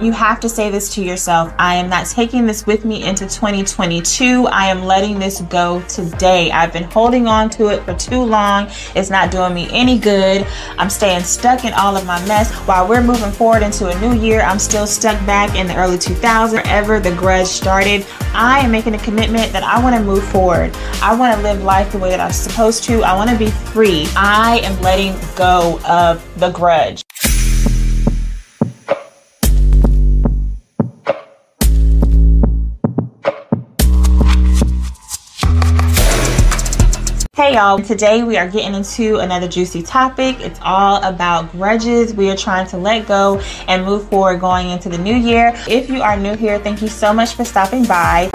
You have to say this to yourself I am not taking this with me into 2022. I am letting this go today. I've been holding on to it for too long. It's not doing me any good. I'm staying stuck in all of my mess. While we're moving forward into a new year, I'm still stuck back in the early 2000s, wherever the grudge started. I am making a commitment that I want to move forward. I want to live life the way that I'm supposed to. I want to be free. I am letting go of the grudge. Hey y'all, today we are getting into another juicy topic. It's all about grudges. We are trying to let go and move forward going into the new year. If you are new here, thank you so much for stopping by.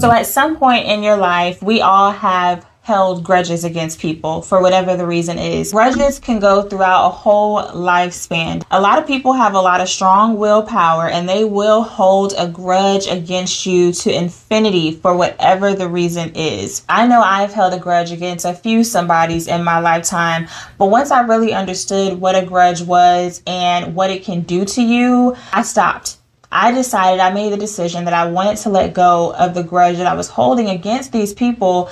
So, at some point in your life, we all have held grudges against people for whatever the reason is. Grudges can go throughout a whole lifespan. A lot of people have a lot of strong willpower and they will hold a grudge against you to infinity for whatever the reason is. I know I've held a grudge against a few somebodies in my lifetime, but once I really understood what a grudge was and what it can do to you, I stopped. I decided, I made the decision that I wanted to let go of the grudge that I was holding against these people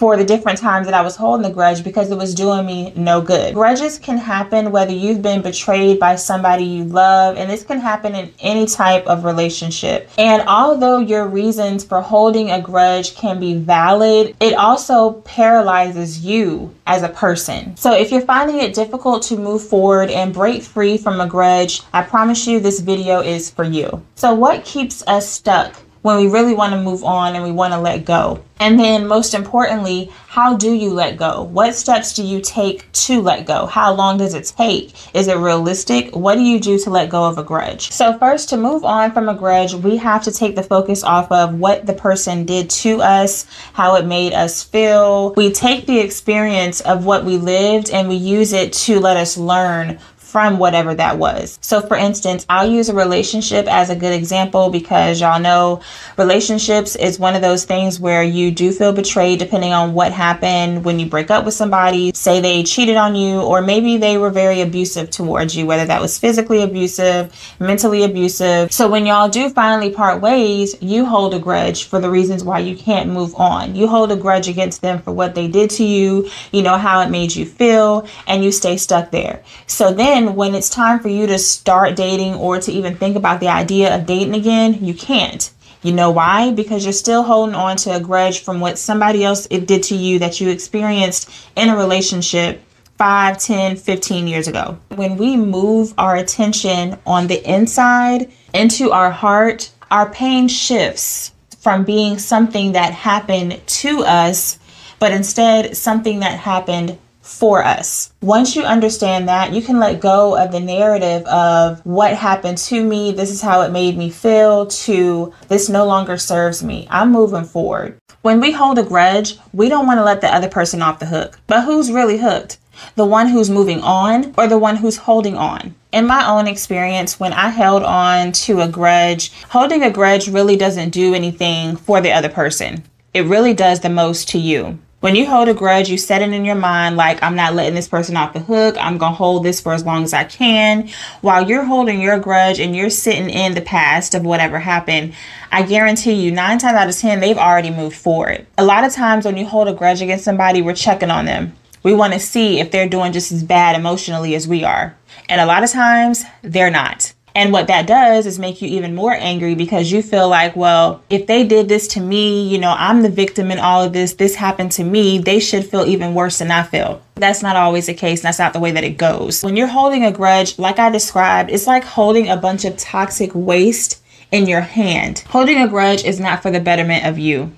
for the different times that I was holding the grudge because it was doing me no good. Grudges can happen whether you've been betrayed by somebody you love, and this can happen in any type of relationship. And although your reasons for holding a grudge can be valid, it also paralyzes you as a person. So if you're finding it difficult to move forward and break free from a grudge, I promise you this video is for you. So, what keeps us stuck? When we really want to move on and we want to let go. And then, most importantly, how do you let go? What steps do you take to let go? How long does it take? Is it realistic? What do you do to let go of a grudge? So, first, to move on from a grudge, we have to take the focus off of what the person did to us, how it made us feel. We take the experience of what we lived and we use it to let us learn from whatever that was. So, for instance, I'll use a relationship as a good example because y'all know relationships is one of those things where you do feel betrayed depending on what happened when you break up with somebody. Say they cheated on you, or maybe they were very abusive towards you, whether that was physically abusive, mentally abusive. So, when y'all do finally part ways, you hold a grudge for the reasons why you can't move on. You hold a grudge against them for what they did to you, you know, how it made you feel, and you stay stuck there. So, then then when it's time for you to start dating or to even think about the idea of dating again, you can't. You know why? Because you're still holding on to a grudge from what somebody else did to you that you experienced in a relationship 5, 10, 15 years ago. When we move our attention on the inside into our heart, our pain shifts from being something that happened to us, but instead something that happened for us. Once you understand that, you can let go of the narrative of what happened to me, this is how it made me feel, to this no longer serves me. I'm moving forward. When we hold a grudge, we don't want to let the other person off the hook. But who's really hooked? The one who's moving on or the one who's holding on? In my own experience, when I held on to a grudge, holding a grudge really doesn't do anything for the other person. It really does the most to you. When you hold a grudge, you set it in your mind like, I'm not letting this person off the hook. I'm going to hold this for as long as I can. While you're holding your grudge and you're sitting in the past of whatever happened, I guarantee you, nine times out of 10, they've already moved forward. A lot of times when you hold a grudge against somebody, we're checking on them. We want to see if they're doing just as bad emotionally as we are. And a lot of times, they're not. And what that does is make you even more angry because you feel like, well, if they did this to me, you know, I'm the victim in all of this, this happened to me, they should feel even worse than I feel. That's not always the case. That's not the way that it goes. When you're holding a grudge, like I described, it's like holding a bunch of toxic waste in your hand. Holding a grudge is not for the betterment of you.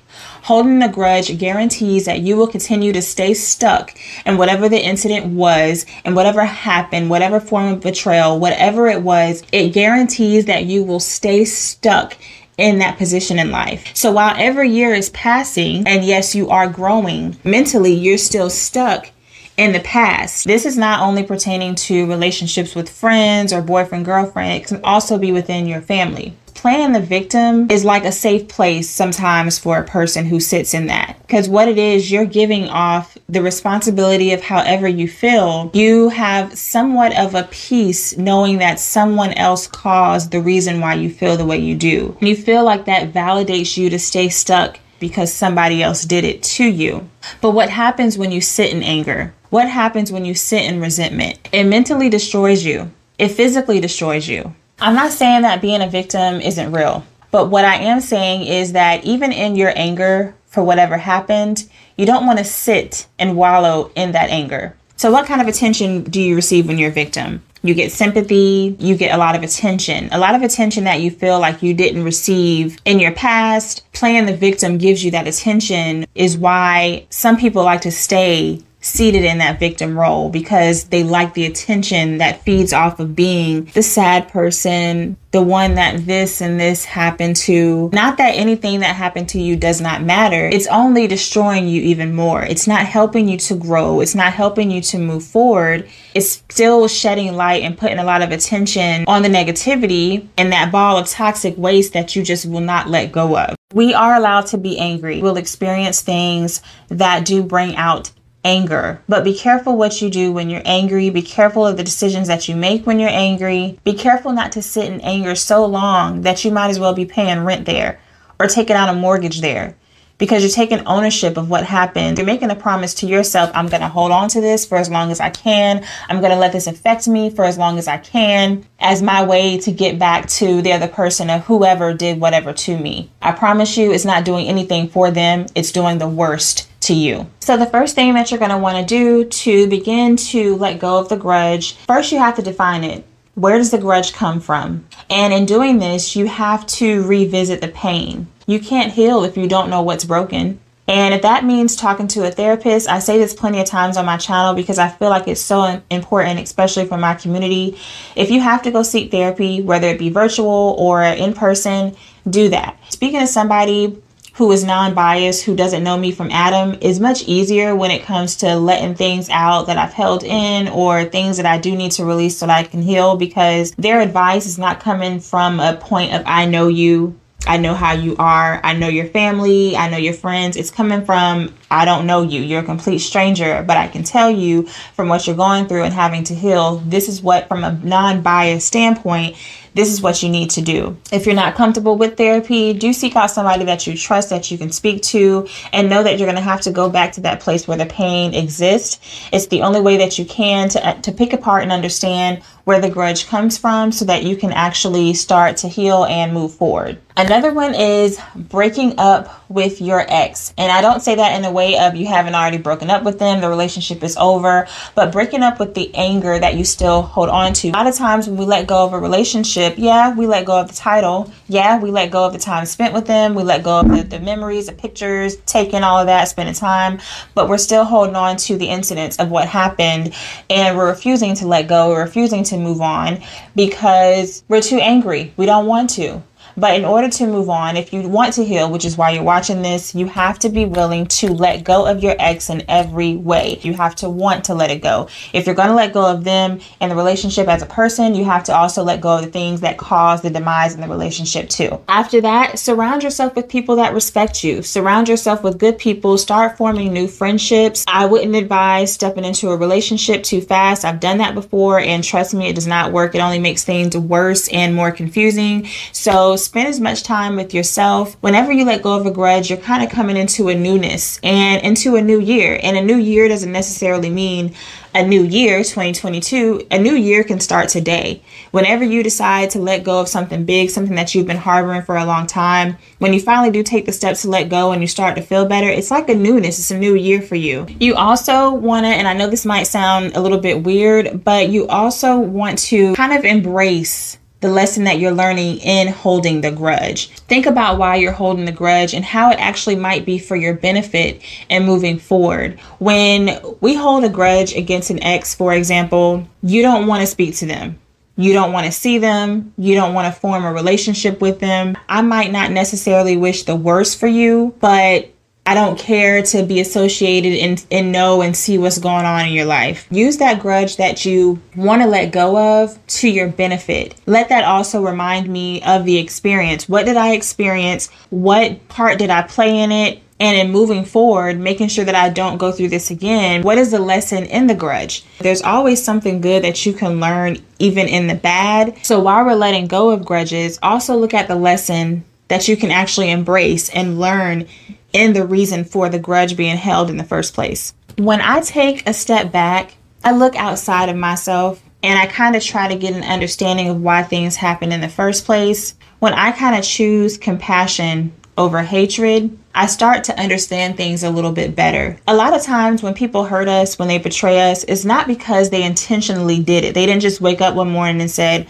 Holding a grudge guarantees that you will continue to stay stuck in whatever the incident was and whatever happened, whatever form of betrayal, whatever it was, it guarantees that you will stay stuck in that position in life. So while every year is passing, and yes, you are growing, mentally, you're still stuck in the past. This is not only pertaining to relationships with friends or boyfriend, girlfriend, it can also be within your family. Playing the victim is like a safe place sometimes for a person who sits in that. Because what it is, you're giving off the responsibility of however you feel. You have somewhat of a peace knowing that someone else caused the reason why you feel the way you do. And you feel like that validates you to stay stuck because somebody else did it to you. But what happens when you sit in anger? What happens when you sit in resentment? It mentally destroys you, it physically destroys you. I'm not saying that being a victim isn't real, but what I am saying is that even in your anger for whatever happened, you don't want to sit and wallow in that anger. So, what kind of attention do you receive when you're a victim? You get sympathy, you get a lot of attention, a lot of attention that you feel like you didn't receive in your past. Playing the victim gives you that attention, is why some people like to stay seated in that victim role because they like the attention that feeds off of being the sad person, the one that this and this happened to. Not that anything that happened to you does not matter. It's only destroying you even more. It's not helping you to grow. It's not helping you to move forward. It's still shedding light and putting a lot of attention on the negativity and that ball of toxic waste that you just will not let go of. We are allowed to be angry. We'll experience things that do bring out anger. But be careful what you do when you're angry. Be careful of the decisions that you make when you're angry. Be careful not to sit in anger so long that you might as well be paying rent there or taking out a mortgage there because you're taking ownership of what happened. You're making a promise to yourself I'm going to hold on to this for as long as I can. I'm going to let this affect me for as long as I can as my way to get back to the other person or whoever did whatever to me. I promise you, it's not doing anything for them, it's doing the worst to you. So, the first thing that you're going to want to do to begin to let go of the grudge, first you have to define it. Where does the grudge come from? And in doing this, you have to revisit the pain. You can't heal if you don't know what's broken. And if that means talking to a therapist, I say this plenty of times on my channel because I feel like it's so important, especially for my community. If you have to go seek therapy, whether it be virtual or in person, do that. Speaking to somebody who is non-biased, who doesn't know me from Adam, is much easier when it comes to letting things out that I've held in or things that I do need to release so that I can heal because their advice is not coming from a point of I know you, I know how you are. I know your family. I know your friends. It's coming from, I don't know you. You're a complete stranger, but I can tell you from what you're going through and having to heal, this is what, from a non biased standpoint, this is what you need to do. If you're not comfortable with therapy, do seek out somebody that you trust, that you can speak to, and know that you're going to have to go back to that place where the pain exists. It's the only way that you can to, uh, to pick apart and understand where the grudge comes from so that you can actually start to heal and move forward. Another one is breaking up with your ex. And I don't say that in a way of you haven't already broken up with them, the relationship is over, but breaking up with the anger that you still hold on to. A lot of times when we let go of a relationship, yeah, we let go of the title. Yeah, we let go of the time spent with them. We let go of the, the memories, the pictures, taking all of that, spending time, but we're still holding on to the incidents of what happened and we're refusing to let go, we're refusing to move on because we're too angry. We don't want to. But in order to move on, if you want to heal, which is why you're watching this, you have to be willing to let go of your ex in every way. You have to want to let it go. If you're going to let go of them and the relationship as a person, you have to also let go of the things that cause the demise in the relationship too. After that, surround yourself with people that respect you. Surround yourself with good people. Start forming new friendships. I wouldn't advise stepping into a relationship too fast. I've done that before and trust me, it does not work. It only makes things worse and more confusing. So spend as much time with yourself. Whenever you let go of a grudge, you're kind of coming into a newness and into a new year. And a new year doesn't necessarily mean a new year, 2022. A new year can start today. Whenever you decide to let go of something big, something that you've been harboring for a long time, when you finally do take the steps to let go and you start to feel better, it's like a newness. It's a new year for you. You also want to, and I know this might sound a little bit weird, but you also want to kind of embrace the lesson that you're learning in holding the grudge. Think about why you're holding the grudge and how it actually might be for your benefit and moving forward. When we hold a grudge against an ex, for example, you don't want to speak to them. You don't want to see them. You don't want to form a relationship with them. I might not necessarily wish the worst for you, but I don't care to be associated and, and know and see what's going on in your life. Use that grudge that you want to let go of to your benefit. Let that also remind me of the experience. What did I experience? What part did I play in it? And in moving forward, making sure that I don't go through this again, what is the lesson in the grudge? There's always something good that you can learn, even in the bad. So while we're letting go of grudges, also look at the lesson that you can actually embrace and learn in the reason for the grudge being held in the first place. When I take a step back, I look outside of myself and I kind of try to get an understanding of why things happen in the first place. When I kind of choose compassion over hatred, I start to understand things a little bit better. A lot of times when people hurt us, when they betray us, it's not because they intentionally did it. They didn't just wake up one morning and said,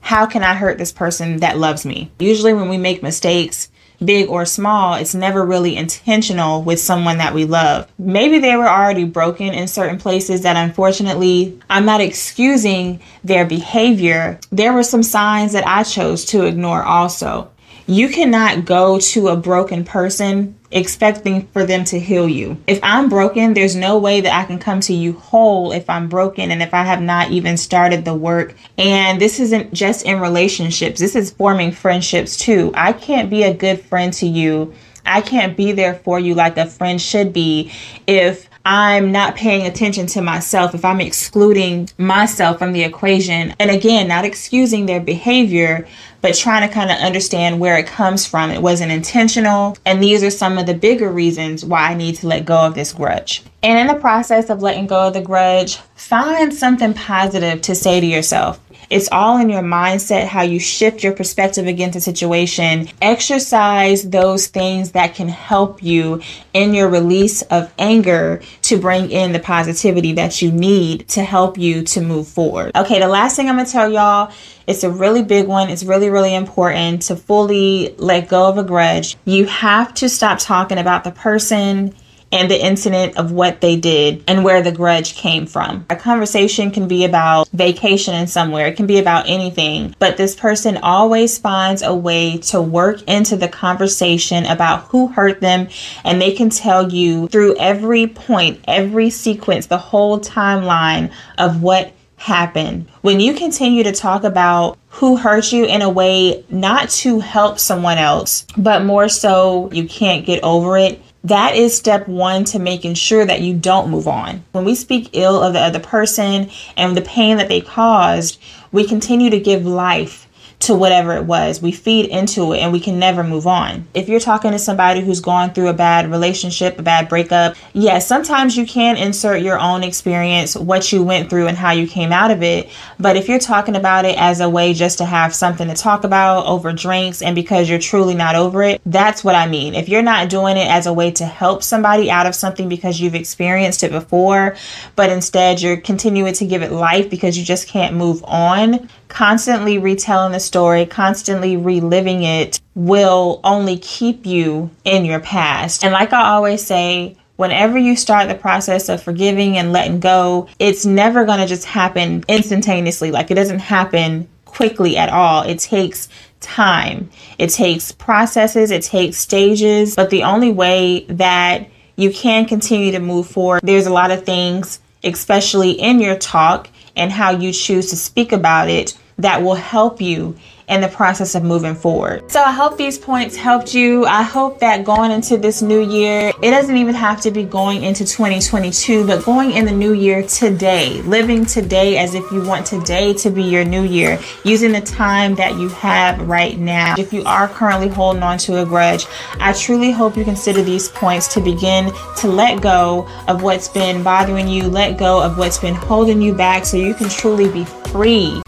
How can I hurt this person that loves me? Usually, when we make mistakes, big or small, it's never really intentional with someone that we love. Maybe they were already broken in certain places that unfortunately I'm not excusing their behavior. There were some signs that I chose to ignore also. You cannot go to a broken person expecting for them to heal you. If I'm broken, there's no way that I can come to you whole if I'm broken and if I have not even started the work. And this isn't just in relationships, this is forming friendships too. I can't be a good friend to you. I can't be there for you like a friend should be if I'm not paying attention to myself, if I'm excluding myself from the equation. And again, not excusing their behavior, but trying to kind of understand where it comes from. It wasn't intentional. And these are some of the bigger reasons why I need to let go of this grudge. And in the process of letting go of the grudge, find something positive to say to yourself. It's all in your mindset, how you shift your perspective against a situation. Exercise those things that can help you in your release of anger to bring in the positivity that you need to help you to move forward. Okay, the last thing I'm gonna tell y'all it's a really big one. It's really, really important to fully let go of a grudge. You have to stop talking about the person and the incident of what they did and where the grudge came from. A conversation can be about vacation and somewhere, it can be about anything, but this person always finds a way to work into the conversation about who hurt them, and they can tell you through every point, every sequence, the whole timeline of what happen. When you continue to talk about who hurt you in a way not to help someone else, but more so you can't get over it, that is step one to making sure that you don't move on. When we speak ill of the other person and the pain that they caused, we continue to give life to whatever it was. We feed into it and we can never move on. If you're talking to somebody who's gone through a bad relationship, a bad breakup, yes, sometimes you can insert your own experience, what you went through and how you came out of it. But if you're talking about it as a way just to have something to talk about over drinks and because you're truly not over it, that's what I mean. If you're not doing it as a way to help somebody out of something because you've experienced it before, but instead you're continuing to give it life because you just can't move on, constantly retelling the story, constantly reliving it will only keep you in your past. And like I always say, whenever you start the process of forgiving and letting go, it's never going to just happen instantaneously. Like it doesn't happen quickly at all. It takes time, it takes processes, it takes stages. But the only way that you can continue to move forward, there's a lot of things, especially in your talk and how you choose to speak about it that will help you in the process of moving forward. So I hope these points helped you. I hope that going into this new year, it doesn't even have to be going into 2022, but going in the new year today, living today as if you want today to be your new year, using the time that you have right now. If you are currently holding on to a grudge, I truly hope you consider these points to begin to let go of what's been bothering you, let go of what's been holding you back so you can truly be free